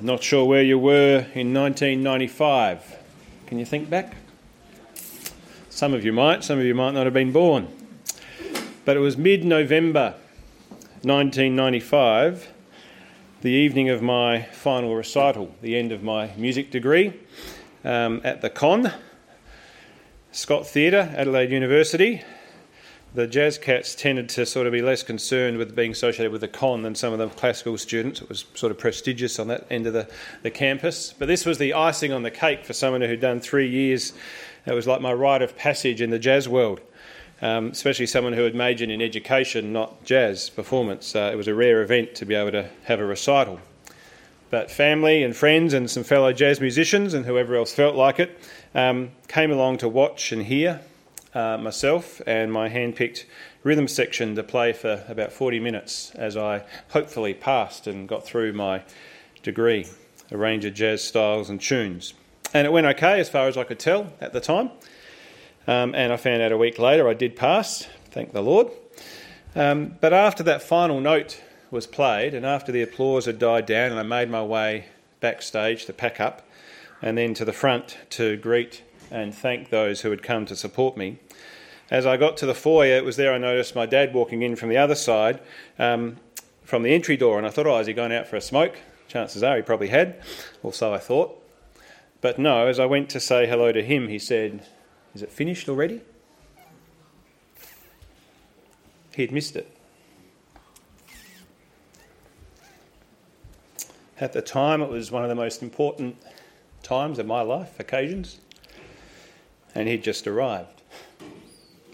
Not sure where you were in 1995. Can you think back? Some of you might, some of you might not have been born. But it was mid November 1995, the evening of my final recital, the end of my music degree um, at the Con, Scott Theatre, Adelaide University the jazz cats tended to sort of be less concerned with being associated with the con than some of the classical students. It was sort of prestigious on that end of the, the campus. But this was the icing on the cake for someone who'd done three years. It was like my rite of passage in the jazz world, um, especially someone who had majored in education, not jazz performance. Uh, it was a rare event to be able to have a recital. But family and friends and some fellow jazz musicians and whoever else felt like it um, came along to watch and hear uh, myself and my hand picked rhythm section to play for about 40 minutes as I hopefully passed and got through my degree, a range of jazz styles and tunes. And it went okay as far as I could tell at the time. Um, and I found out a week later I did pass, thank the Lord. Um, but after that final note was played and after the applause had died down, and I made my way backstage to pack up and then to the front to greet and thank those who had come to support me. As I got to the foyer, it was there I noticed my dad walking in from the other side, um, from the entry door, and I thought, oh, is he going out for a smoke? Chances are he probably had, or so I thought. But no, as I went to say hello to him, he said, Is it finished already? He had missed it. At the time, it was one of the most important times of my life, occasions and he'd just arrived.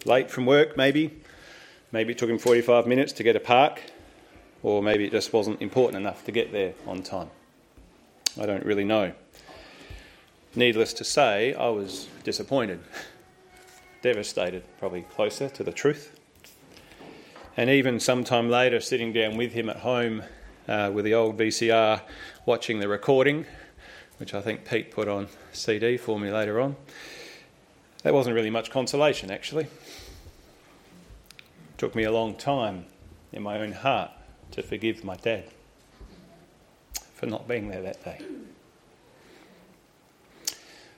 Late from work, maybe. Maybe it took him 45 minutes to get a park, or maybe it just wasn't important enough to get there on time. I don't really know. Needless to say, I was disappointed, devastated, probably closer to the truth. And even sometime later, sitting down with him at home uh, with the old VCR, watching the recording, which I think Pete put on CD for me later on, that wasn't really much consolation, actually. It took me a long time in my own heart to forgive my dad for not being there that day.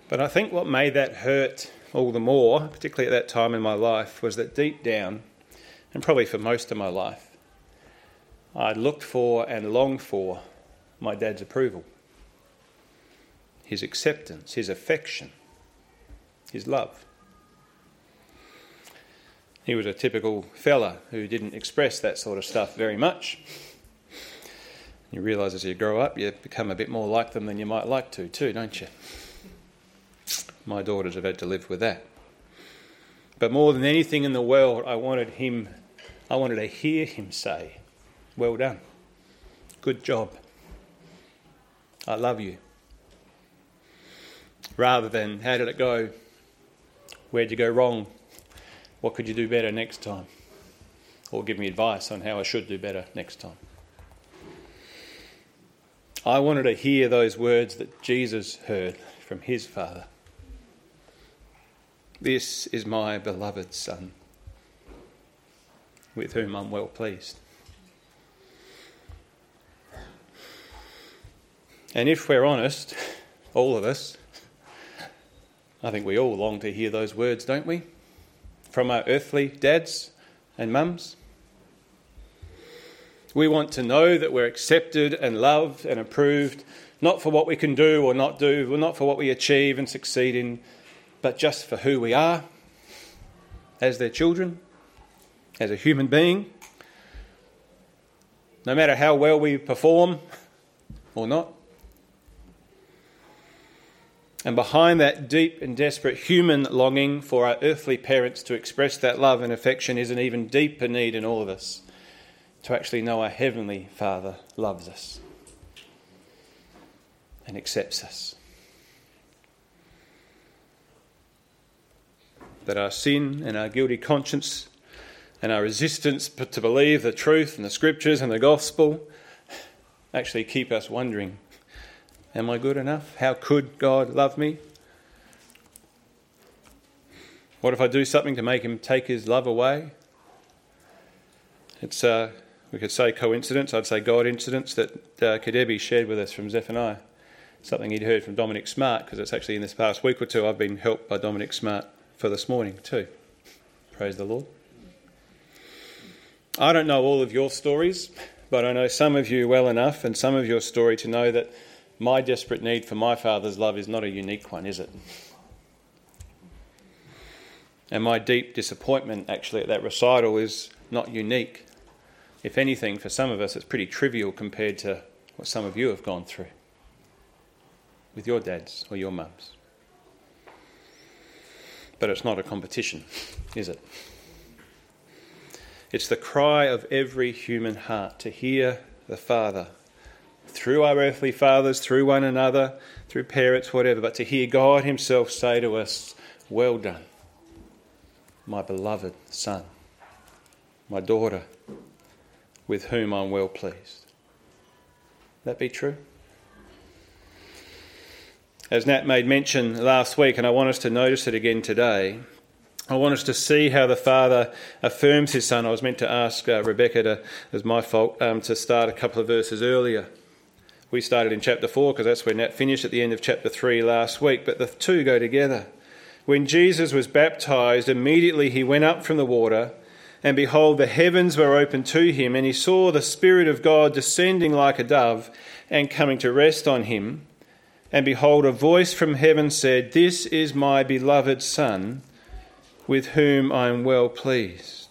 But I think what made that hurt all the more, particularly at that time in my life, was that deep down, and probably for most of my life, I looked for and longed for my dad's approval, his acceptance, his affection his love. He was a typical fella who didn't express that sort of stuff very much. You realise as you grow up, you become a bit more like them than you might like to, too, don't you? My daughters have had to live with that. But more than anything in the world, I wanted him, I wanted to hear him say, Well done. Good job. I love you. Rather than, How did it go? Where'd you go wrong? What could you do better next time? Or give me advice on how I should do better next time. I wanted to hear those words that Jesus heard from his Father. This is my beloved Son, with whom I'm well pleased. And if we're honest, all of us, I think we all long to hear those words, don't we? From our earthly dads and mums. We want to know that we're accepted and loved and approved, not for what we can do or not do, or not for what we achieve and succeed in, but just for who we are as their children, as a human being. No matter how well we perform or not, and behind that deep and desperate human longing for our earthly parents to express that love and affection is an even deeper need in all of us to actually know our Heavenly Father loves us and accepts us. That our sin and our guilty conscience and our resistance to believe the truth and the scriptures and the gospel actually keep us wondering Am I good enough? How could God love me? What if I do something to make him take his love away? It's, uh, we could say coincidence, I'd say God incidents that uh, Kadebi shared with us from Zephaniah. Something he'd heard from Dominic Smart, because it's actually in this past week or two I've been helped by Dominic Smart for this morning too. Praise the Lord. I don't know all of your stories, but I know some of you well enough and some of your story to know that my desperate need for my Father's love is not a unique one, is it? And my deep disappointment, actually, at that recital is not unique. If anything, for some of us, it's pretty trivial compared to what some of you have gone through with your dads or your mums. But it's not a competition, is it? It's the cry of every human heart to hear the Father through our earthly fathers, through one another, through parents, whatever, but to hear God Himself say to us, Well done, my beloved Son, my daughter, with whom I'm well pleased. That be true? As Nat made mention last week, and I want us to notice it again today, I want us to see how the Father affirms His Son. I was meant to ask uh, Rebecca, to, it was my fault, um, to start a couple of verses earlier. We started in chapter 4 because that's where Nat finished at the end of chapter 3 last week, but the two go together. When Jesus was baptized, immediately he went up from the water, and behold, the heavens were opened to him, and he saw the Spirit of God descending like a dove and coming to rest on him. And behold, a voice from heaven said, This is my beloved Son, with whom I am well pleased.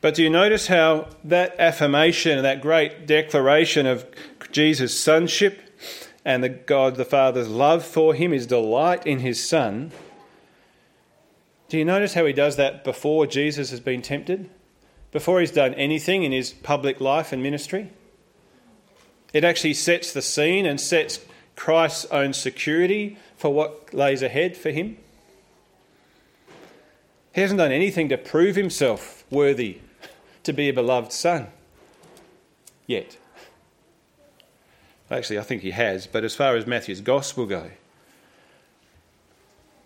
But do you notice how that affirmation that great declaration of Jesus' sonship and the God the Father's love for him, his delight in his Son, do you notice how he does that before Jesus has been tempted? Before he's done anything in his public life and ministry? It actually sets the scene and sets Christ's own security for what lays ahead for him. He hasn't done anything to prove himself worthy to be a beloved son yet. Actually, I think he has, but as far as Matthew's gospel go,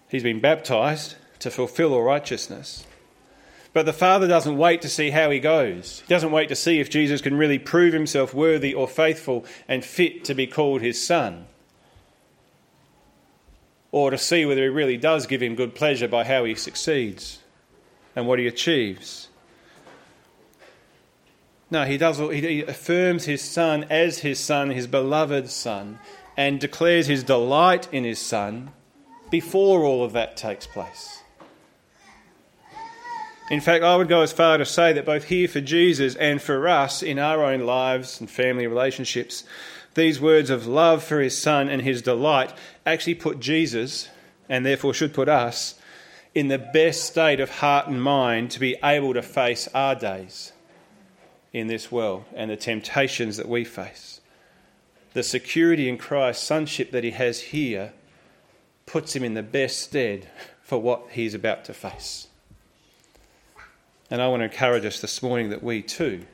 he's been baptized to fulfill all righteousness. But the Father doesn't wait to see how he goes. He doesn't wait to see if Jesus can really prove himself worthy or faithful and fit to be called his son. Or to see whether he really does give him good pleasure by how he succeeds and what he achieves. No, he does. He affirms his son as his son, his beloved son, and declares his delight in his son before all of that takes place. In fact, I would go as far to say that both here for Jesus and for us in our own lives and family relationships, these words of love for his son and his delight actually put Jesus, and therefore should put us, in the best state of heart and mind to be able to face our days in this world and the temptations that we face. The security in Christ's sonship that he has here puts him in the best stead for what he's about to face. And I want to encourage us this morning that we too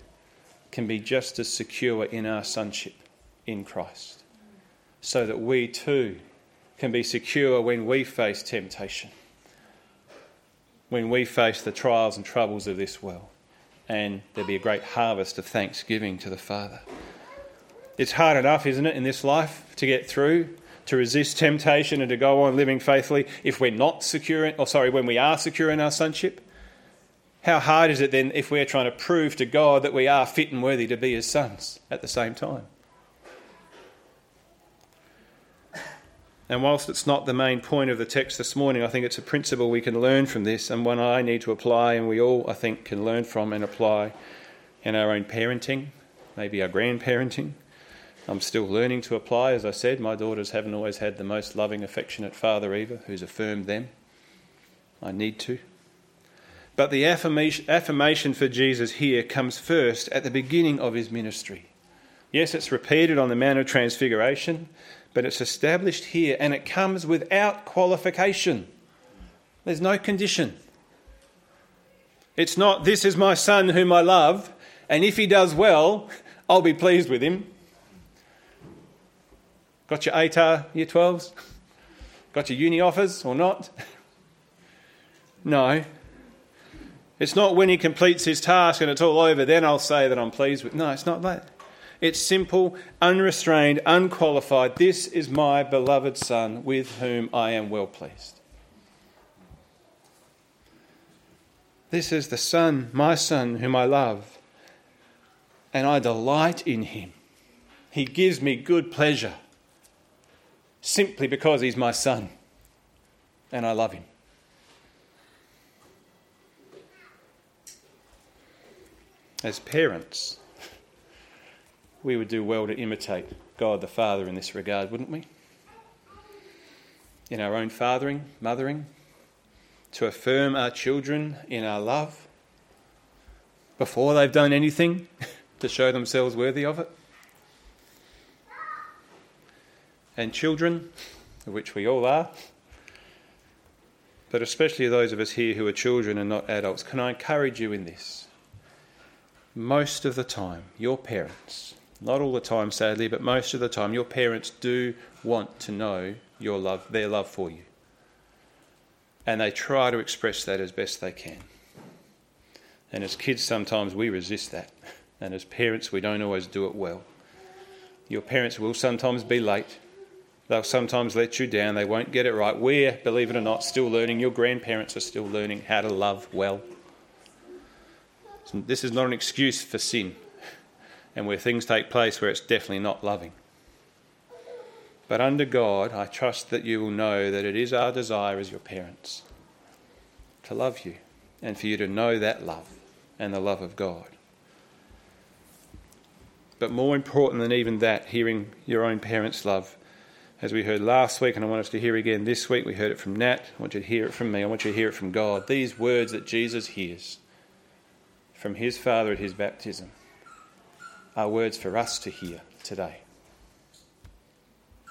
can be just as secure in our sonship in Christ, so that we too can be secure when we face temptation, when we face the trials and troubles of this world and there'll be a great harvest of thanksgiving to the Father. It's hard enough, isn't it, in this life to get through, to resist temptation and to go on living faithfully if we're not secure, in, or sorry, when we are secure in our sonship? How hard is it then if we're trying to prove to God that we are fit and worthy to be His sons at the same time? And whilst it's not the main point of the text this morning, I think it's a principle we can learn from this and one I need to apply, and we all, I think, can learn from and apply in our own parenting, maybe our grandparenting. I'm still learning to apply, as I said. My daughters haven't always had the most loving, affectionate father either, who's affirmed them. I need to. But the affirmation for Jesus here comes first at the beginning of his ministry. Yes, it's repeated on the Mount of Transfiguration, but it's established here and it comes without qualification. There's no condition. It's not, this is my son whom I love, and if he does well, I'll be pleased with him. Got your ATAR year 12s? Got your uni offers or not? No. It's not when he completes his task and it's all over, then I'll say that I'm pleased with. No, it's not that. It's simple, unrestrained, unqualified. This is my beloved Son with whom I am well pleased. This is the Son, my Son, whom I love, and I delight in him. He gives me good pleasure simply because he's my Son and I love him. As parents, we would do well to imitate God the Father in this regard, wouldn't we? In our own fathering, mothering, to affirm our children in our love before they've done anything to show themselves worthy of it. And children, of which we all are, but especially those of us here who are children and not adults, can I encourage you in this? Most of the time, your parents, not all the time sadly, but most of the time, your parents do want to know your love, their love for you. And they try to express that as best they can. And as kids, sometimes we resist that. And as parents, we don't always do it well. Your parents will sometimes be late. They'll sometimes let you down. They won't get it right. We're, believe it or not, still learning. Your grandparents are still learning how to love well. This is not an excuse for sin and where things take place where it's definitely not loving. But under God, I trust that you will know that it is our desire as your parents to love you and for you to know that love and the love of God. But more important than even that, hearing your own parents' love as we heard last week, and I want us to hear again this week. We heard it from Nat. I want you to hear it from me. I want you to hear it from God. These words that Jesus hears from his Father at his baptism are words for us to hear today.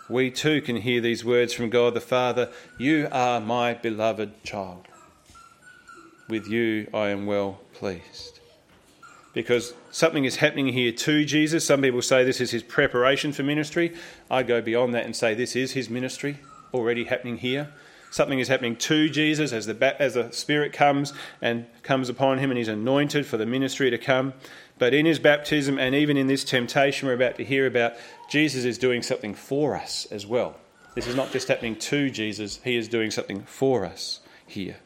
We too can hear these words from God the Father You are my beloved child. With you I am well pleased because something is happening here to Jesus. Some people say this is his preparation for ministry. I go beyond that and say this is his ministry already happening here. Something is happening to Jesus as the, as the Spirit comes and comes upon him and he's anointed for the ministry to come. But in his baptism and even in this temptation we're about to hear about, Jesus is doing something for us as well. This is not just happening to Jesus, he is doing something for us here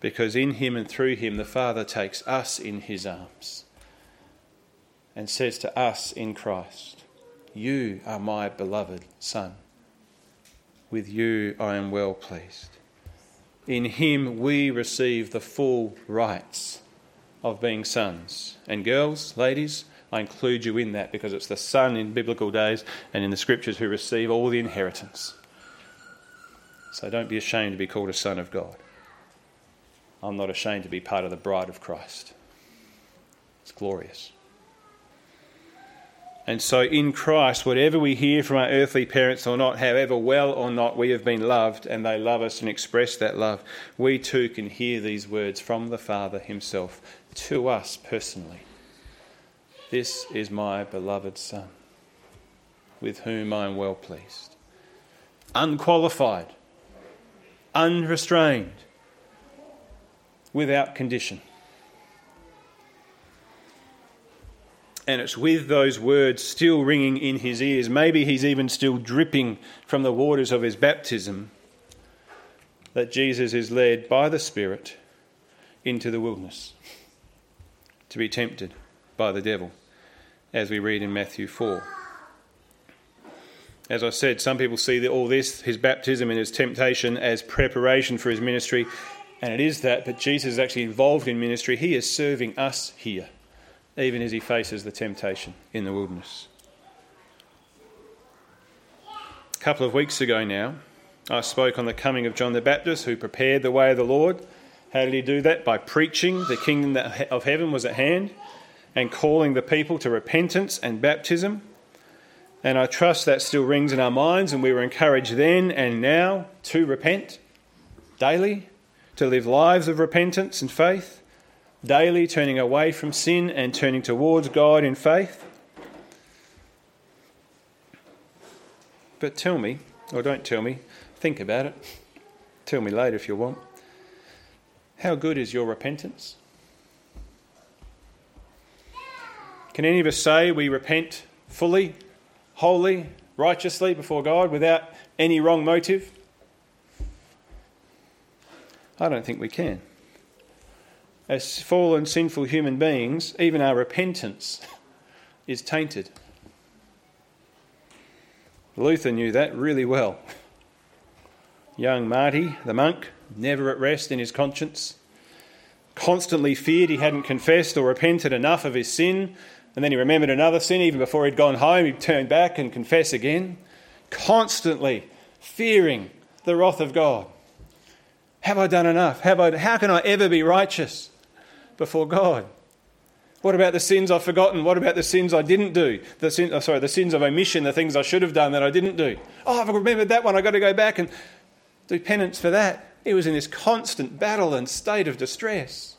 because in him and through him the Father takes us in his arms and says to us in Christ, You are my beloved Son. With you I am well pleased. In him we receive the full rights of being sons. And girls, ladies, I include you in that because it's the son in biblical days and in the scriptures who receive all the inheritance. So don't be ashamed to be called a son of God. I'm not ashamed to be part of the bride of Christ. It's glorious. And so, in Christ, whatever we hear from our earthly parents or not, however well or not we have been loved and they love us and express that love, we too can hear these words from the Father Himself to us personally. This is my beloved Son, with whom I am well pleased. Unqualified, unrestrained without condition. And it's with those words still ringing in his ears. Maybe he's even still dripping from the waters of his baptism that Jesus is led by the Spirit into the wilderness to be tempted by the devil, as we read in Matthew 4. As I said, some people see all this, his baptism and his temptation, as preparation for his ministry and it is that, but Jesus is actually involved in ministry. He is serving us here, even as he faces the temptation in the wilderness. A couple of weeks ago now, I spoke on the coming of John the Baptist, who prepared the way of the Lord. How did he do that? By preaching the kingdom of heaven was at hand and calling the people to repentance and baptism. And I trust that still rings in our minds, and we were encouraged then and now to repent daily to live lives of repentance and faith, daily turning away from sin and turning towards God in faith. But tell me, or don't tell me, think about it. Tell me later if you want. How good is your repentance? Can any of us say we repent fully, wholly, righteously before God without any wrong motive? I don't think we can. As fallen, sinful human beings, even our repentance is tainted. Luther knew that really well. Young Marty, the monk, never at rest in his conscience, constantly feared he hadn't confessed or repented enough of his sin, and then he remembered another sin even before he'd gone home, he'd turn back and confess again, constantly fearing the wrath of God. Have I done enough? Have I, how can I ever be righteous before God? What about the sins I've forgotten? What about the sins I didn't do? The sin, oh, sorry, the sins of omission, the things I should have done that I didn't do. Oh, I've remembered that one. I've got to go back and do penance for that. He was in this constant battle and state of distress.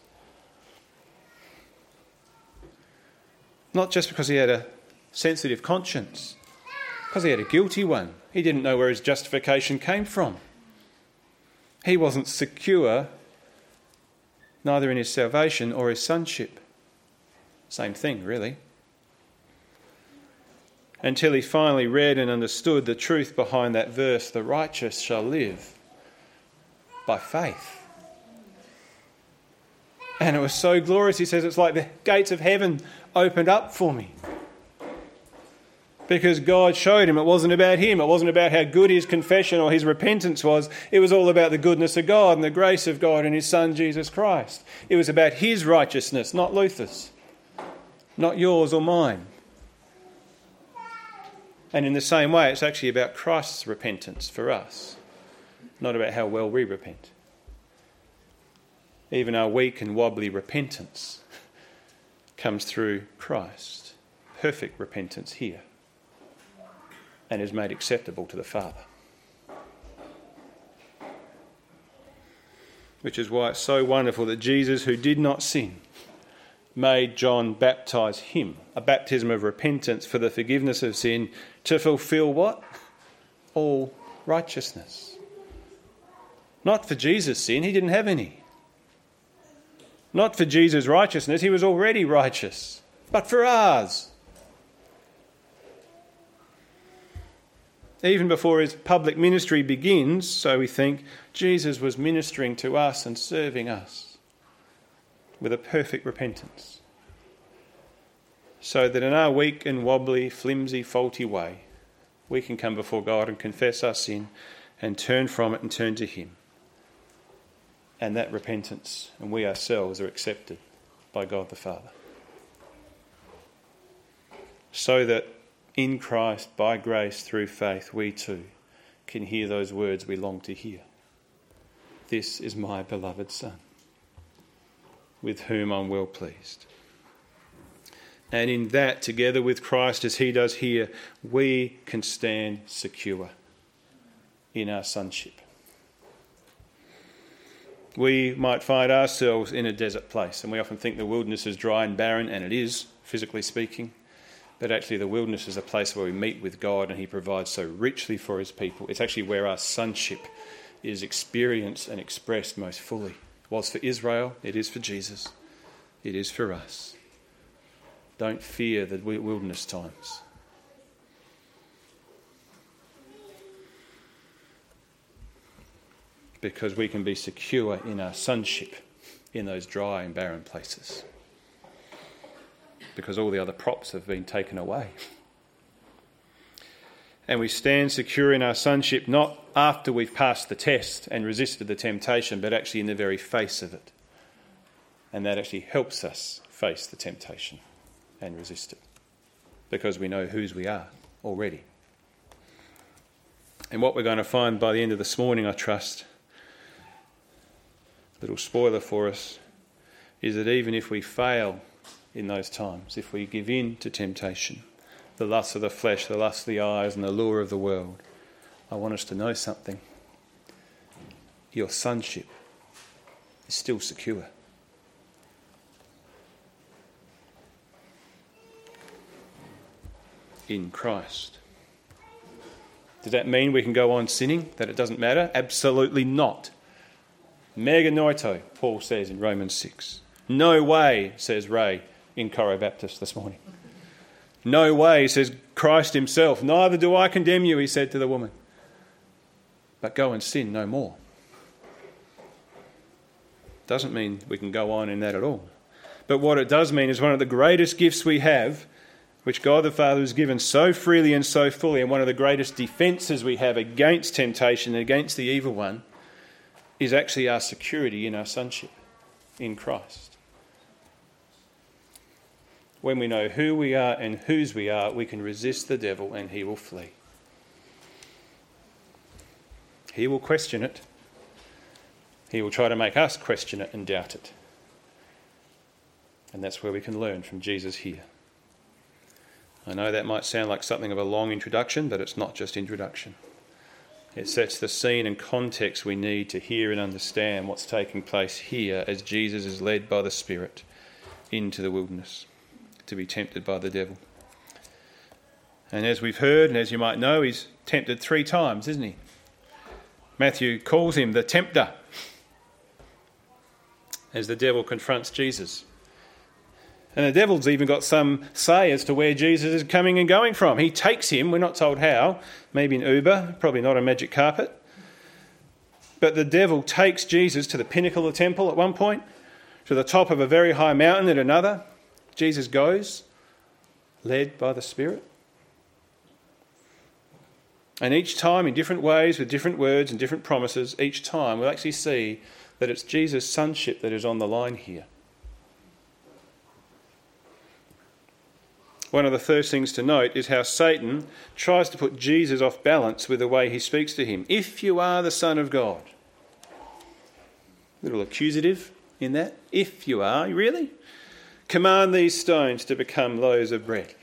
Not just because he had a sensitive conscience, because he had a guilty one. He didn't know where his justification came from. He wasn't secure, neither in his salvation or his sonship. Same thing, really. Until he finally read and understood the truth behind that verse the righteous shall live by faith. And it was so glorious, he says, it's like the gates of heaven opened up for me because God showed him it wasn't about him. It wasn't about how good his confession or his repentance was. It was all about the goodness of God and the grace of God and his Son, Jesus Christ. It was about his righteousness, not Luther's, not yours or mine. And in the same way, it's actually about Christ's repentance for us, not about how well we repent. Even our weak and wobbly repentance comes through Christ. Perfect repentance here and is made acceptable to the Father. Which is why it's so wonderful that Jesus, who did not sin, made John baptize him, a baptism of repentance for the forgiveness of sin, to fulfill what? All righteousness. Not for Jesus' sin, he didn't have any. Not for Jesus' righteousness, he was already righteous. But for ours, Even before his public ministry begins, so we think, Jesus was ministering to us and serving us with a perfect repentance. So that in our weak and wobbly, flimsy, faulty way, we can come before God and confess our sin and turn from it and turn to Him. And that repentance, and we ourselves are accepted by God the Father. So that in Christ, by grace, through faith, we too can hear those words we long to hear. This is my beloved Son, with whom I'm well pleased. And in that, together with Christ, as he does here, we can stand secure in our sonship. We might find ourselves in a desert place, and we often think the wilderness is dry and barren, and it is, physically speaking. But actually, the wilderness is a place where we meet with God and He provides so richly for His people. It's actually where our sonship is experienced and expressed most fully. Whilst for Israel, it is for Jesus, it is for us. Don't fear the wilderness times. Because we can be secure in our sonship in those dry and barren places because all the other props have been taken away. And we stand secure in our sonship not after we've passed the test and resisted the temptation, but actually in the very face of it. And that actually helps us face the temptation and resist it because we know whose we are already. And what we're going to find by the end of this morning, I trust, a little spoiler for us, is that even if we fail in those times if we give in to temptation, the lust of the flesh, the lust of the eyes, and the lure of the world. I want us to know something. Your sonship is still secure. In Christ. Does that mean we can go on sinning? That it doesn't matter? Absolutely not. Meganoito, Paul says in Romans 6. No way, says Ray in Coro Baptist this morning. No way, says Christ himself. Neither do I condemn you, he said to the woman. But go and sin no more. Doesn't mean we can go on in that at all. But what it does mean is one of the greatest gifts we have, which God the Father has given so freely and so fully, and one of the greatest defences we have against temptation and against the evil one, is actually our security in our sonship in Christ. When we know who we are and whose we are, we can resist the devil and he will flee. He will question it. He will try to make us question it and doubt it. And that's where we can learn from Jesus here. I know that might sound like something of a long introduction, but it's not just introduction. It sets the scene and context we need to hear and understand what's taking place here as Jesus is led by the Spirit into the wilderness to be tempted by the devil. And as we've heard, and as you might know, he's tempted three times, isn't he? Matthew calls him the tempter as the devil confronts Jesus. And the devil's even got some say as to where Jesus is coming and going from. He takes him, we're not told how, maybe an Uber, probably not a magic carpet. But the devil takes Jesus to the pinnacle of the temple at one point, to the top of a very high mountain at another. Jesus goes, led by the Spirit. And each time, in different ways, with different words and different promises, each time we'll actually see that it's Jesus' sonship that is on the line here. one of the first things to note is how Satan tries to put Jesus off balance with the way he speaks to him. If you are the Son of God. Little accusative in that. If you are, really? Command these stones to become loaves of bread.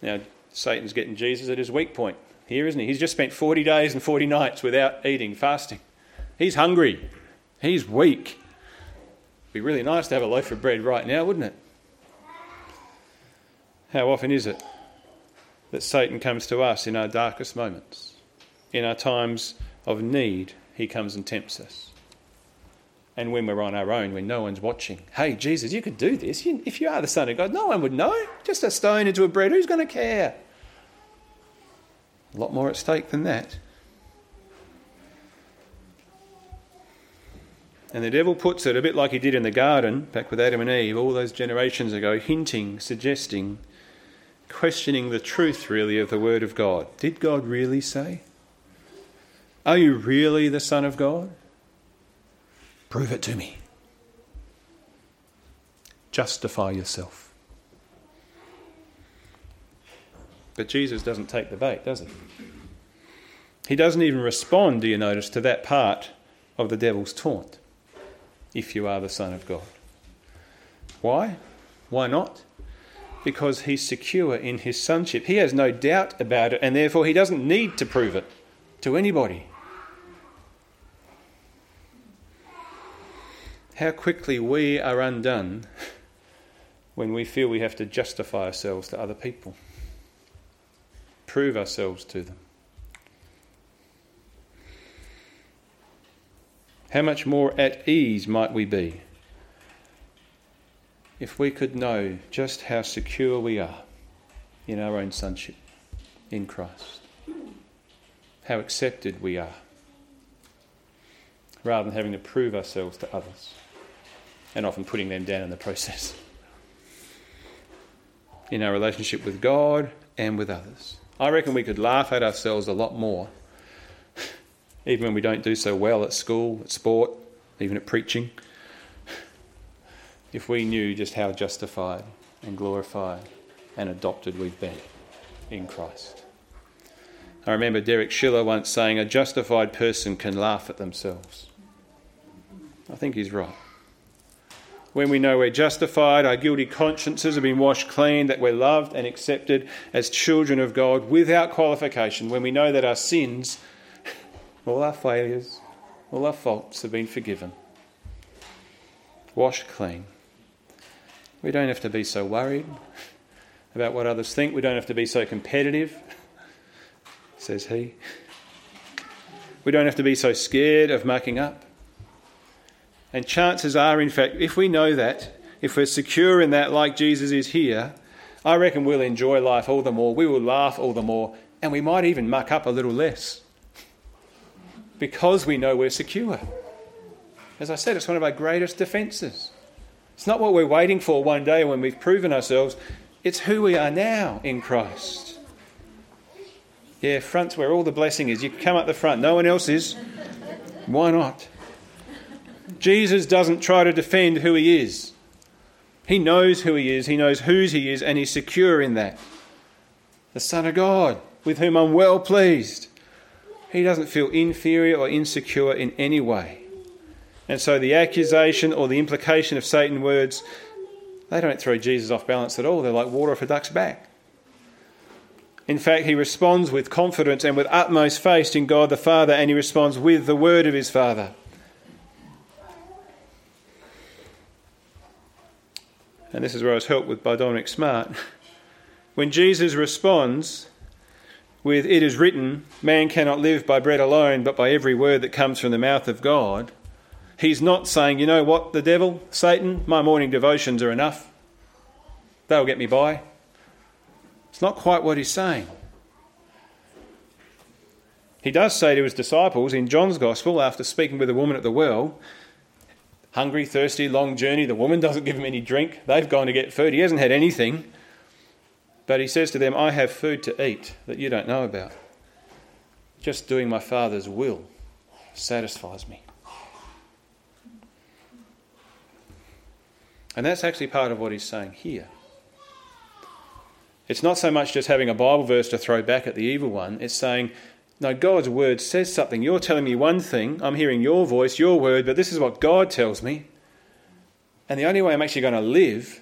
Now, Satan's getting Jesus at his weak point here, isn't he? He's just spent 40 days and 40 nights without eating, fasting. He's hungry. He's weak. It'd be really nice to have a loaf of bread right now, wouldn't it? How often is it that Satan comes to us in our darkest moments? In our times of need, he comes and tempts us. And when we're on our own, when no one's watching, hey, Jesus, you could do this. if you are the Son of God, no one would know. Just a stone into a bread, who's going to care? A lot more at stake than that. And the devil puts it a bit like he did in the garden, back with Adam and Eve, all those generations ago, hinting, suggesting questioning the truth, really, of the Word of God. Did God really say? Are you really the Son of God? Prove it to me. Justify yourself. But Jesus doesn't take the bait, does he? He doesn't even respond, do you notice, to that part of the devil's taunt. If you are the Son of God. Why? Why not? because he's secure in his sonship. He has no doubt about it, and therefore he doesn't need to prove it to anybody. How quickly we are undone when we feel we have to justify ourselves to other people, prove ourselves to them. How much more at ease might we be if we could know just how secure we are in our own sonship in Christ, how accepted we are, rather than having to prove ourselves to others and often putting them down in the process. In our relationship with God and with others. I reckon we could laugh at ourselves a lot more, even when we don't do so well at school, at sport, even at preaching if we knew just how justified and glorified and adopted we've been in Christ. I remember Derek Schiller once saying, A justified person can laugh at themselves. I think he's right. When we know we're justified, our guilty consciences have been washed clean, that we're loved and accepted as children of God without qualification, when we know that our sins, all our failures, all our faults have been forgiven, washed clean we don't have to be so worried about what others think. We don't have to be so competitive, says he. We don't have to be so scared of mucking up. And chances are, in fact, if we know that, if we're secure in that, like Jesus is here, I reckon we'll enjoy life all the more. We will laugh all the more. And we might even muck up a little less because we know we're secure. As I said, it's one of our greatest defences. It's not what we're waiting for one day when we've proven ourselves, it's who we are now in Christ. Yeah, front's where all the blessing is. You come up the front, no one else is. Why not? Jesus doesn't try to defend who he is. He knows who he is, he knows whose he is, and he's secure in that. The Son of God, with whom I'm well pleased. He doesn't feel inferior or insecure in any way. And so the accusation or the implication of Satan's words, they don't throw Jesus off balance at all. They're like water off a duck's back. In fact, he responds with confidence and with utmost faith in God the Father, and he responds with the word of his Father. And this is where I was helped with by Dominic Smart. When Jesus responds with, It is written, man cannot live by bread alone, but by every word that comes from the mouth of God, he's not saying, You know what, the devil, Satan, my morning devotions are enough. They'll get me by. It's not quite what he's saying. He does say to his disciples in John's Gospel, after speaking with a woman at the well, hungry, thirsty, long journey, the woman doesn't give him any drink. They've gone to get food. He hasn't had anything. But he says to them, I have food to eat that you don't know about. Just doing my Father's will satisfies me. And that's actually part of what he's saying here. It's not so much just having a Bible verse to throw back at the evil one, it's saying, no, God's word says something. You're telling me one thing, I'm hearing your voice, your word, but this is what God tells me. And the only way I'm actually going to live,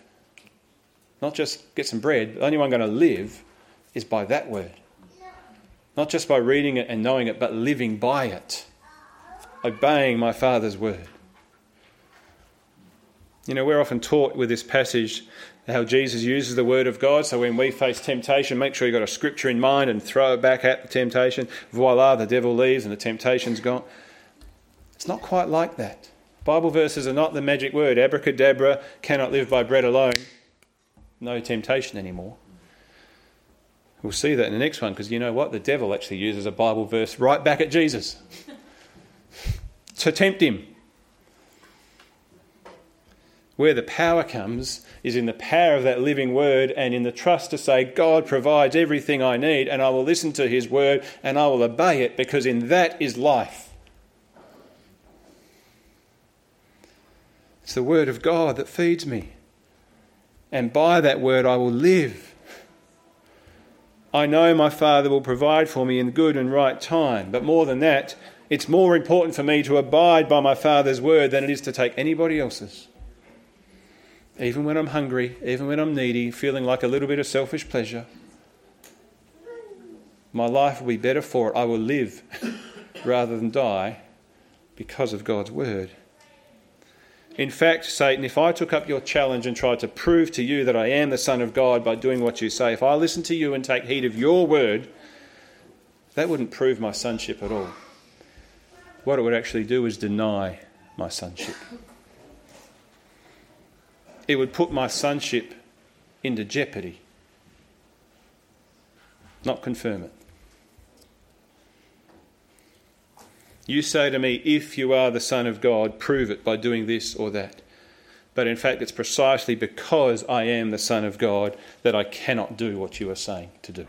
not just get some bread, the only way I'm going to live is by that word. Not just by reading it and knowing it, but living by it, obeying my Father's word. You know, we're often taught with this passage how Jesus uses the Word of God. So when we face temptation, make sure you've got a scripture in mind and throw it back at the temptation. Voila, the devil leaves and the temptation's gone. It's not quite like that. Bible verses are not the magic word. Abracadabra cannot live by bread alone. No temptation anymore. We'll see that in the next one because you know what? The devil actually uses a Bible verse right back at Jesus to tempt him. Where the power comes is in the power of that living word and in the trust to say, God provides everything I need, and I will listen to his word and I will obey it because in that is life. It's the word of God that feeds me. And by that word I will live. I know my Father will provide for me in good and right time, but more than that, it's more important for me to abide by my Father's word than it is to take anybody else's even when I'm hungry, even when I'm needy, feeling like a little bit of selfish pleasure, my life will be better for it. I will live rather than die because of God's word. In fact, Satan, if I took up your challenge and tried to prove to you that I am the Son of God by doing what you say, if I listen to you and take heed of your word, that wouldn't prove my sonship at all. What it would actually do is deny my sonship it would put my sonship into jeopardy, not confirm it. You say to me, if you are the Son of God, prove it by doing this or that. But in fact, it's precisely because I am the Son of God that I cannot do what you are saying to do.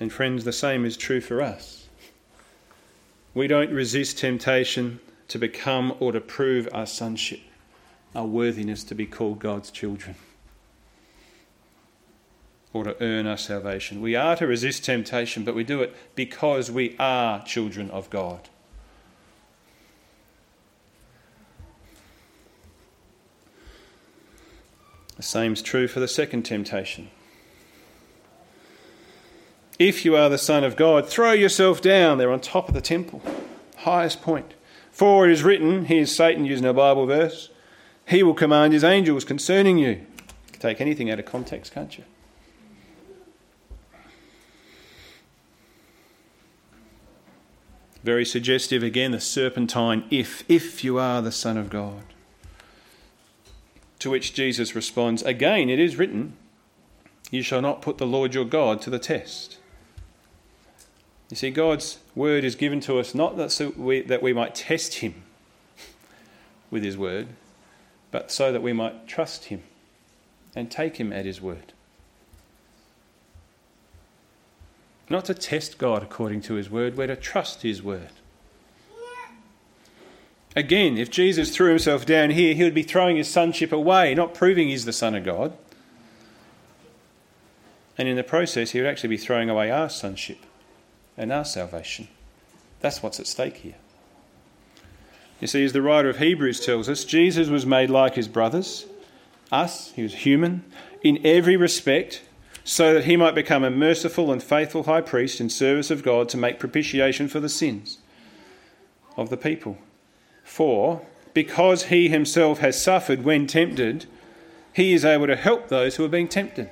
And friends, the same is true for us. We don't resist temptation to become or to prove our sonship, our worthiness to be called God's children, or to earn our salvation. We are to resist temptation, but we do it because we are children of God. The same is true for the second temptation. If you are the Son of God, throw yourself down there on top of the temple, highest point. For it is written, here's Satan using a Bible verse, he will command his angels concerning you. you can take anything out of context, can't you? Very suggestive again, the serpentine if, if you are the Son of God. To which Jesus responds, Again, it is written, You shall not put the Lord your God to the test. You see, God's word is given to us not that, so we, that we might test him with his word, but so that we might trust him and take him at his word. Not to test God according to his word, we're to trust his word. Again, if Jesus threw himself down here, he would be throwing his sonship away, not proving he's the Son of God. And in the process, he would actually be throwing away our sonship and our salvation. That's what's at stake here. You see, as the writer of Hebrews tells us, Jesus was made like his brothers, us, he was human, in every respect, so that he might become a merciful and faithful high priest in service of God to make propitiation for the sins of the people. For, because he himself has suffered when tempted, he is able to help those who are being tempted.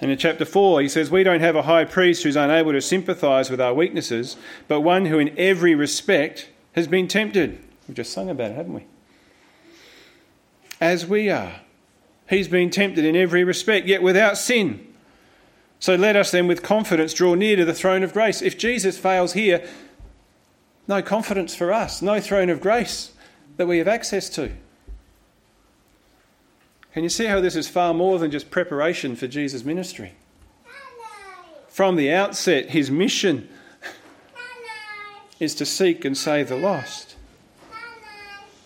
And in chapter 4, he says, We don't have a high priest who's unable to sympathize with our weaknesses, but one who in every respect has been tempted. We've just sung about it, haven't we? As we are. He's been tempted in every respect, yet without sin. So let us then with confidence draw near to the throne of grace. If Jesus fails here, no confidence for us, no throne of grace that we have access to. Can you see how this is far more than just preparation for Jesus' ministry? From the outset, his mission is to seek and save the lost.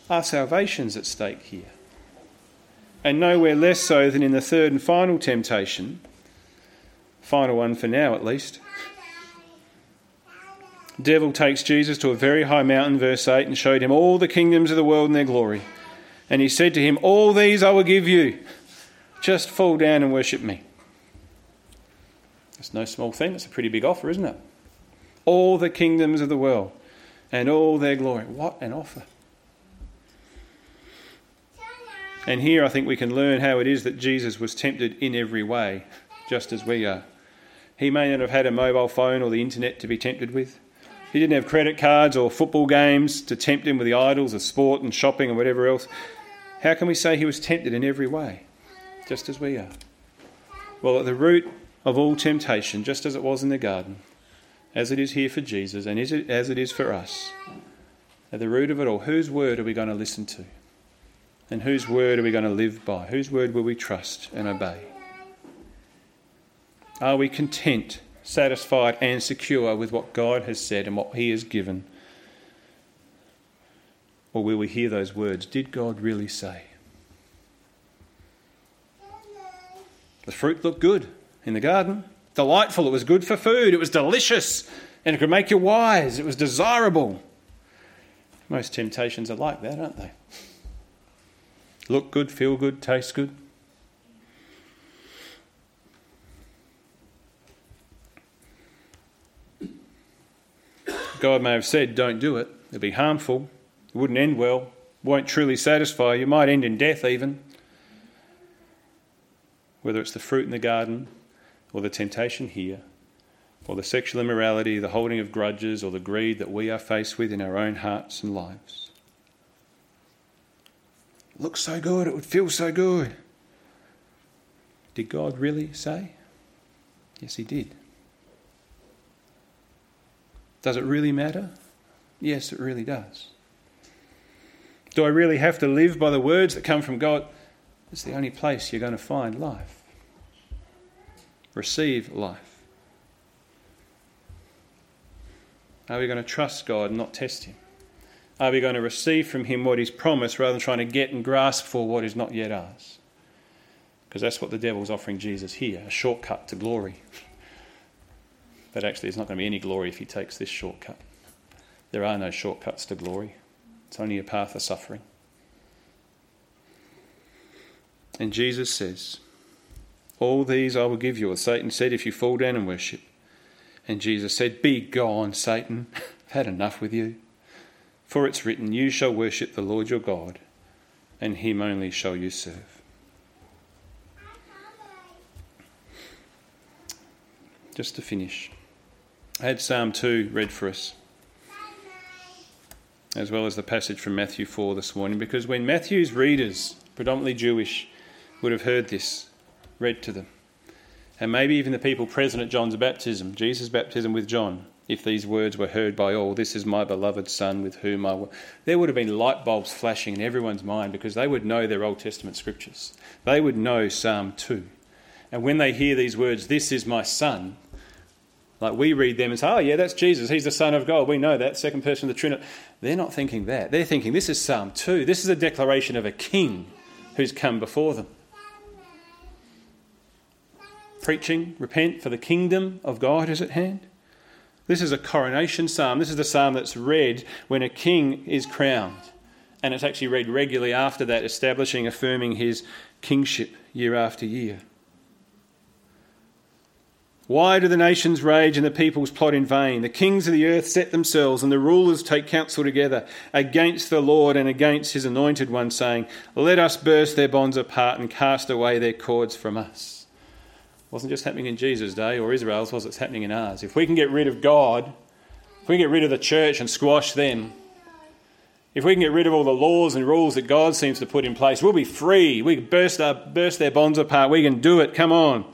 Our salvation's at stake here. And nowhere less so than in the third and final temptation, final one for now at least. Devil takes Jesus to a very high mountain, verse 8, and showed him all the kingdoms of the world and their glory. And he said to him, All these I will give you. Just fall down and worship me. That's no small thing. That's a pretty big offer, isn't it? all the kingdoms of the world and all their glory. What an offer! And here I think we can learn how it is that Jesus was tempted in every way, just as we are. He may not have had a mobile phone or the internet to be tempted with. He didn't have credit cards or football games to tempt him with the idols of sport and shopping and whatever else. How can we say he was tempted in every way, just as we are? Well, at the root of all temptation, just as it was in the garden, as it is here for Jesus and as it is for us. At the root of it all, whose word are we going to listen to? And whose word are we going to live by? Whose word will we trust and obey? Are we content, satisfied, and secure with what God has said and what He has given? Or will we hear those words? Did God really say? The fruit looked good in the garden delightful, it was good for food, it was delicious, and it could make you wise, it was desirable. Most temptations are like that, aren't they? Look good, feel good, taste good. God may have said, don't do it. It'll be harmful. It wouldn't end well. Won't truly satisfy. You might end in death, even. Whether it's the fruit in the garden or the temptation here, or the sexual immorality, the holding of grudges, or the greed that we are faced with in our own hearts and lives. It looks so good, it would feel so good. Did God really say? Yes, He did. Does it really matter? Yes, it really does. Do I really have to live by the words that come from God? It's the only place you're going to find life receive life? Are we going to trust God and not test Him? Are we going to receive from Him what He's promised rather than trying to get and grasp for what is not yet ours? Because that's what the devil's offering Jesus here a shortcut to glory. But actually, there's not going to be any glory if he takes this shortcut. There are no shortcuts to glory, it's only a path of suffering. And Jesus says, all these I will give you. Satan said, If you fall down and worship. And Jesus said, Be gone, Satan. I've had enough with you. For it's written, You shall worship the Lord your God, and him only shall you serve. Just to finish, I had Psalm 2 read for us, as well as the passage from Matthew 4 this morning, because when Matthew's readers, predominantly Jewish, would have heard this read to them, and maybe even the people present at John's baptism, Jesus' baptism with John, if these words were heard by all, this is my beloved Son with whom I will. There would have been light bulbs flashing in everyone's mind because they would know their Old Testament scriptures. They would know Psalm 2. And when they hear these words, this is my Son, like we read them and say, oh, yeah, that's Jesus. He's the Son of God. We know that, second person of the Trinity. They're not thinking that. They're thinking this is Psalm 2. This is a declaration of a king who's come before them. Preaching, repent, for the kingdom of God is at hand. This is a coronation psalm. This is the psalm that's read when a king is crowned. And it's actually read regularly after that, establishing, affirming his kingship year after year. Why do the nations rage and the peoples plot in vain? The kings of the earth set themselves, and the rulers take counsel together against the Lord and against his anointed one, saying, Let us burst their bonds apart and cast away their cords from us It wasn't just happening in Jesus' day or Israel's, was it's happening in ours. If we can get rid of God, if we can get rid of the church and squash them, if we can get rid of all the laws and rules that God seems to put in place, we'll be free. We can burst, our, burst their bonds apart. We can do it. Come on.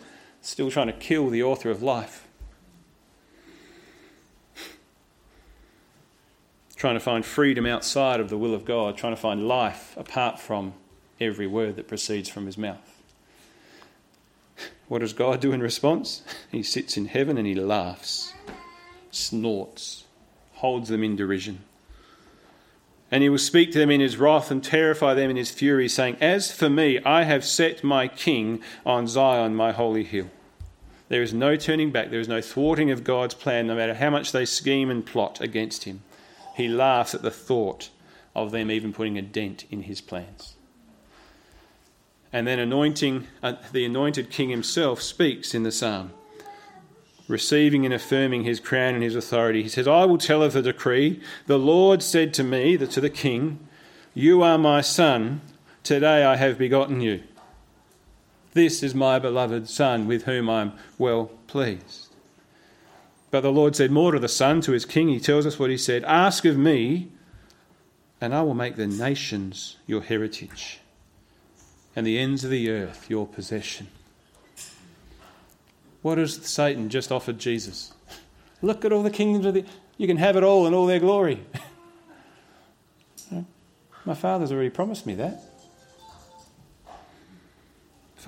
Still trying to kill the author of life. trying to find freedom outside of the will of God, trying to find life apart from every word that proceeds from his mouth. What does God do in response? He sits in heaven and he laughs, snorts, holds them in derision. And he will speak to them in his wrath and terrify them in his fury, saying, As for me, I have set my king on Zion, my holy hill. There is no turning back, there is no thwarting of God's plan, no matter how much they scheme and plot against him. He laughs at the thought of them even putting a dent in his plans. And then anointing uh, the anointed king himself speaks in the psalm, receiving and affirming his crown and his authority. He says, I will tell of the decree. The Lord said to me, to the king, You are my son. Today I have begotten you. This is my beloved son with whom I am well pleased. But the Lord said more to the son, to his king. He tells us what he said Ask of me, and I will make the nations your heritage and the ends of the earth your possession. What has Satan just offered Jesus? Look at all the kingdoms of the. You can have it all in all their glory. My Father's already promised me that.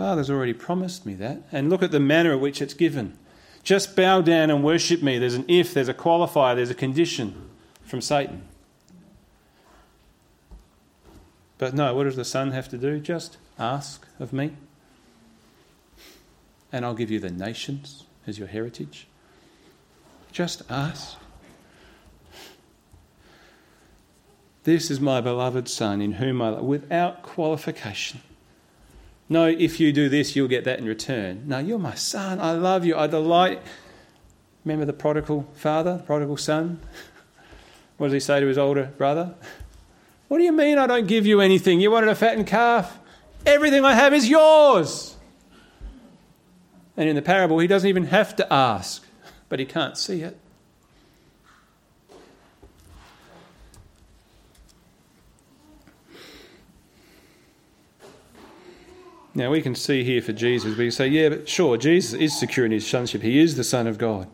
Father's already promised me that. And look at the manner in which it's given. Just bow down and worship me. There's an if, there's a qualifier, there's a condition from Satan. But no, what does the Son have to do? Just ask of me, and I'll give you the nations as your heritage. Just ask. This is my beloved Son, in whom I love, without qualification. No, if you do this, you'll get that in return. No, you're my son. I love you. I delight. Remember the prodigal father, prodigal son? What does he say to his older brother? What do you mean I don't give you anything? You wanted a fattened calf? Everything I have is yours. And in the parable, he doesn't even have to ask, but he can't see it. Now we can see here for Jesus, we can say, yeah, but sure, Jesus is secure in his sonship. He is the Son of God.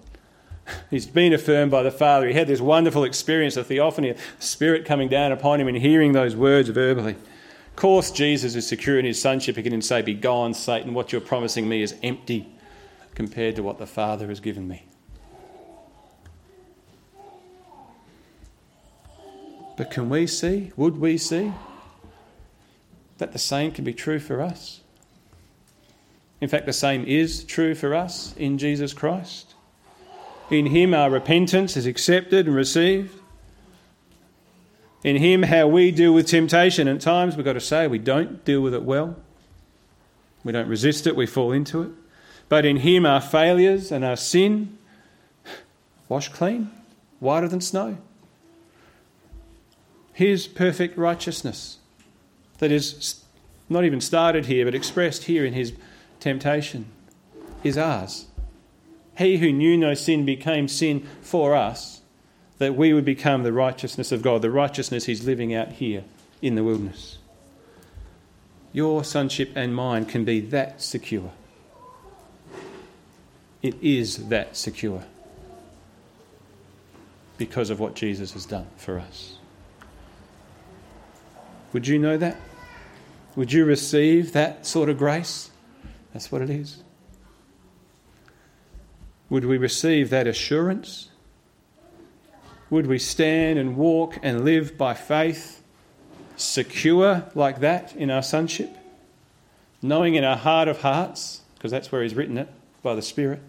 He's been affirmed by the Father. He had this wonderful experience, of theophany, spirit coming down upon him and hearing those words verbally. Of course, Jesus is secure in his sonship. He can say, Be gone, Satan. What you're promising me is empty compared to what the Father has given me. But can we see, would we see, that the same can be true for us? In fact, the same is true for us in Jesus Christ. In Him, our repentance is accepted and received in Him how we deal with temptation. At times we've got to say we don't deal with it well. We don't resist it, we fall into it. But in Him our failures and our sin wash clean, whiter than snow. His perfect righteousness that is not even started here but expressed here in His temptation is ours He who knew no sin became sin for us, that we would become the righteousness of God, the righteousness He's living out here in the wilderness. Your sonship and mine can be that secure. It is that secure because of what Jesus has done for us. Would you know that? Would you receive that sort of grace? That's what it is. Would we receive that assurance? Would we stand and walk and live by faith, secure like that in our sonship? Knowing in our heart of hearts, because that's where He's written it by the Spirit,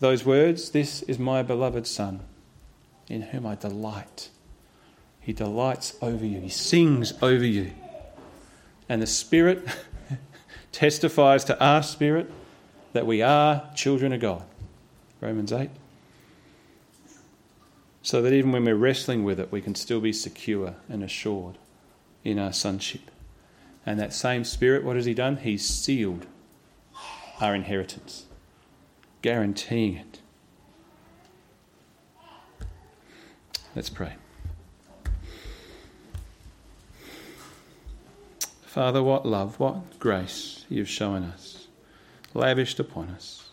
those words, This is my beloved Son, in whom I delight. He delights over you, He sings over you. And the Spirit testifies to our spirit that we are children of God. Romans 8. So that even when we're wrestling with it, we can still be secure and assured in our sonship. And that same Spirit, what has He done? He's sealed our inheritance, guaranteeing it. Let's pray. Father, what love, what grace you've shown us, lavished upon us.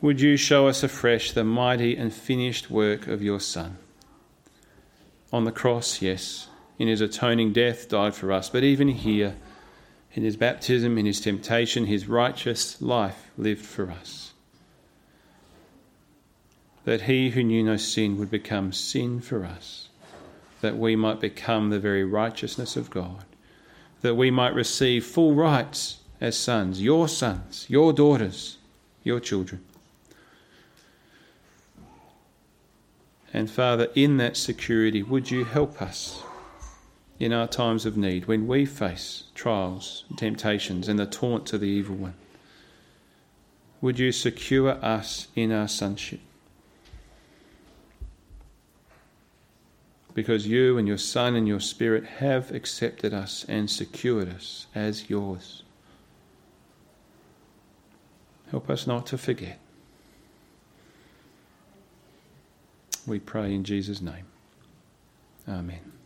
Would you show us afresh the mighty and finished work of your Son? On the cross, yes, in his atoning death, died for us, but even here, in his baptism, in his temptation, his righteous life lived for us. That he who knew no sin would become sin for us, that we might become the very righteousness of God that we might receive full rights as sons, your sons, your daughters, your children. And Father, in that security, would you help us in our times of need when we face trials, temptations, and the taunts of the evil one? Would you secure us in our sonship? Because you and your Son and your Spirit have accepted us and secured us as yours. Help us not to forget. We pray in Jesus' name. Amen.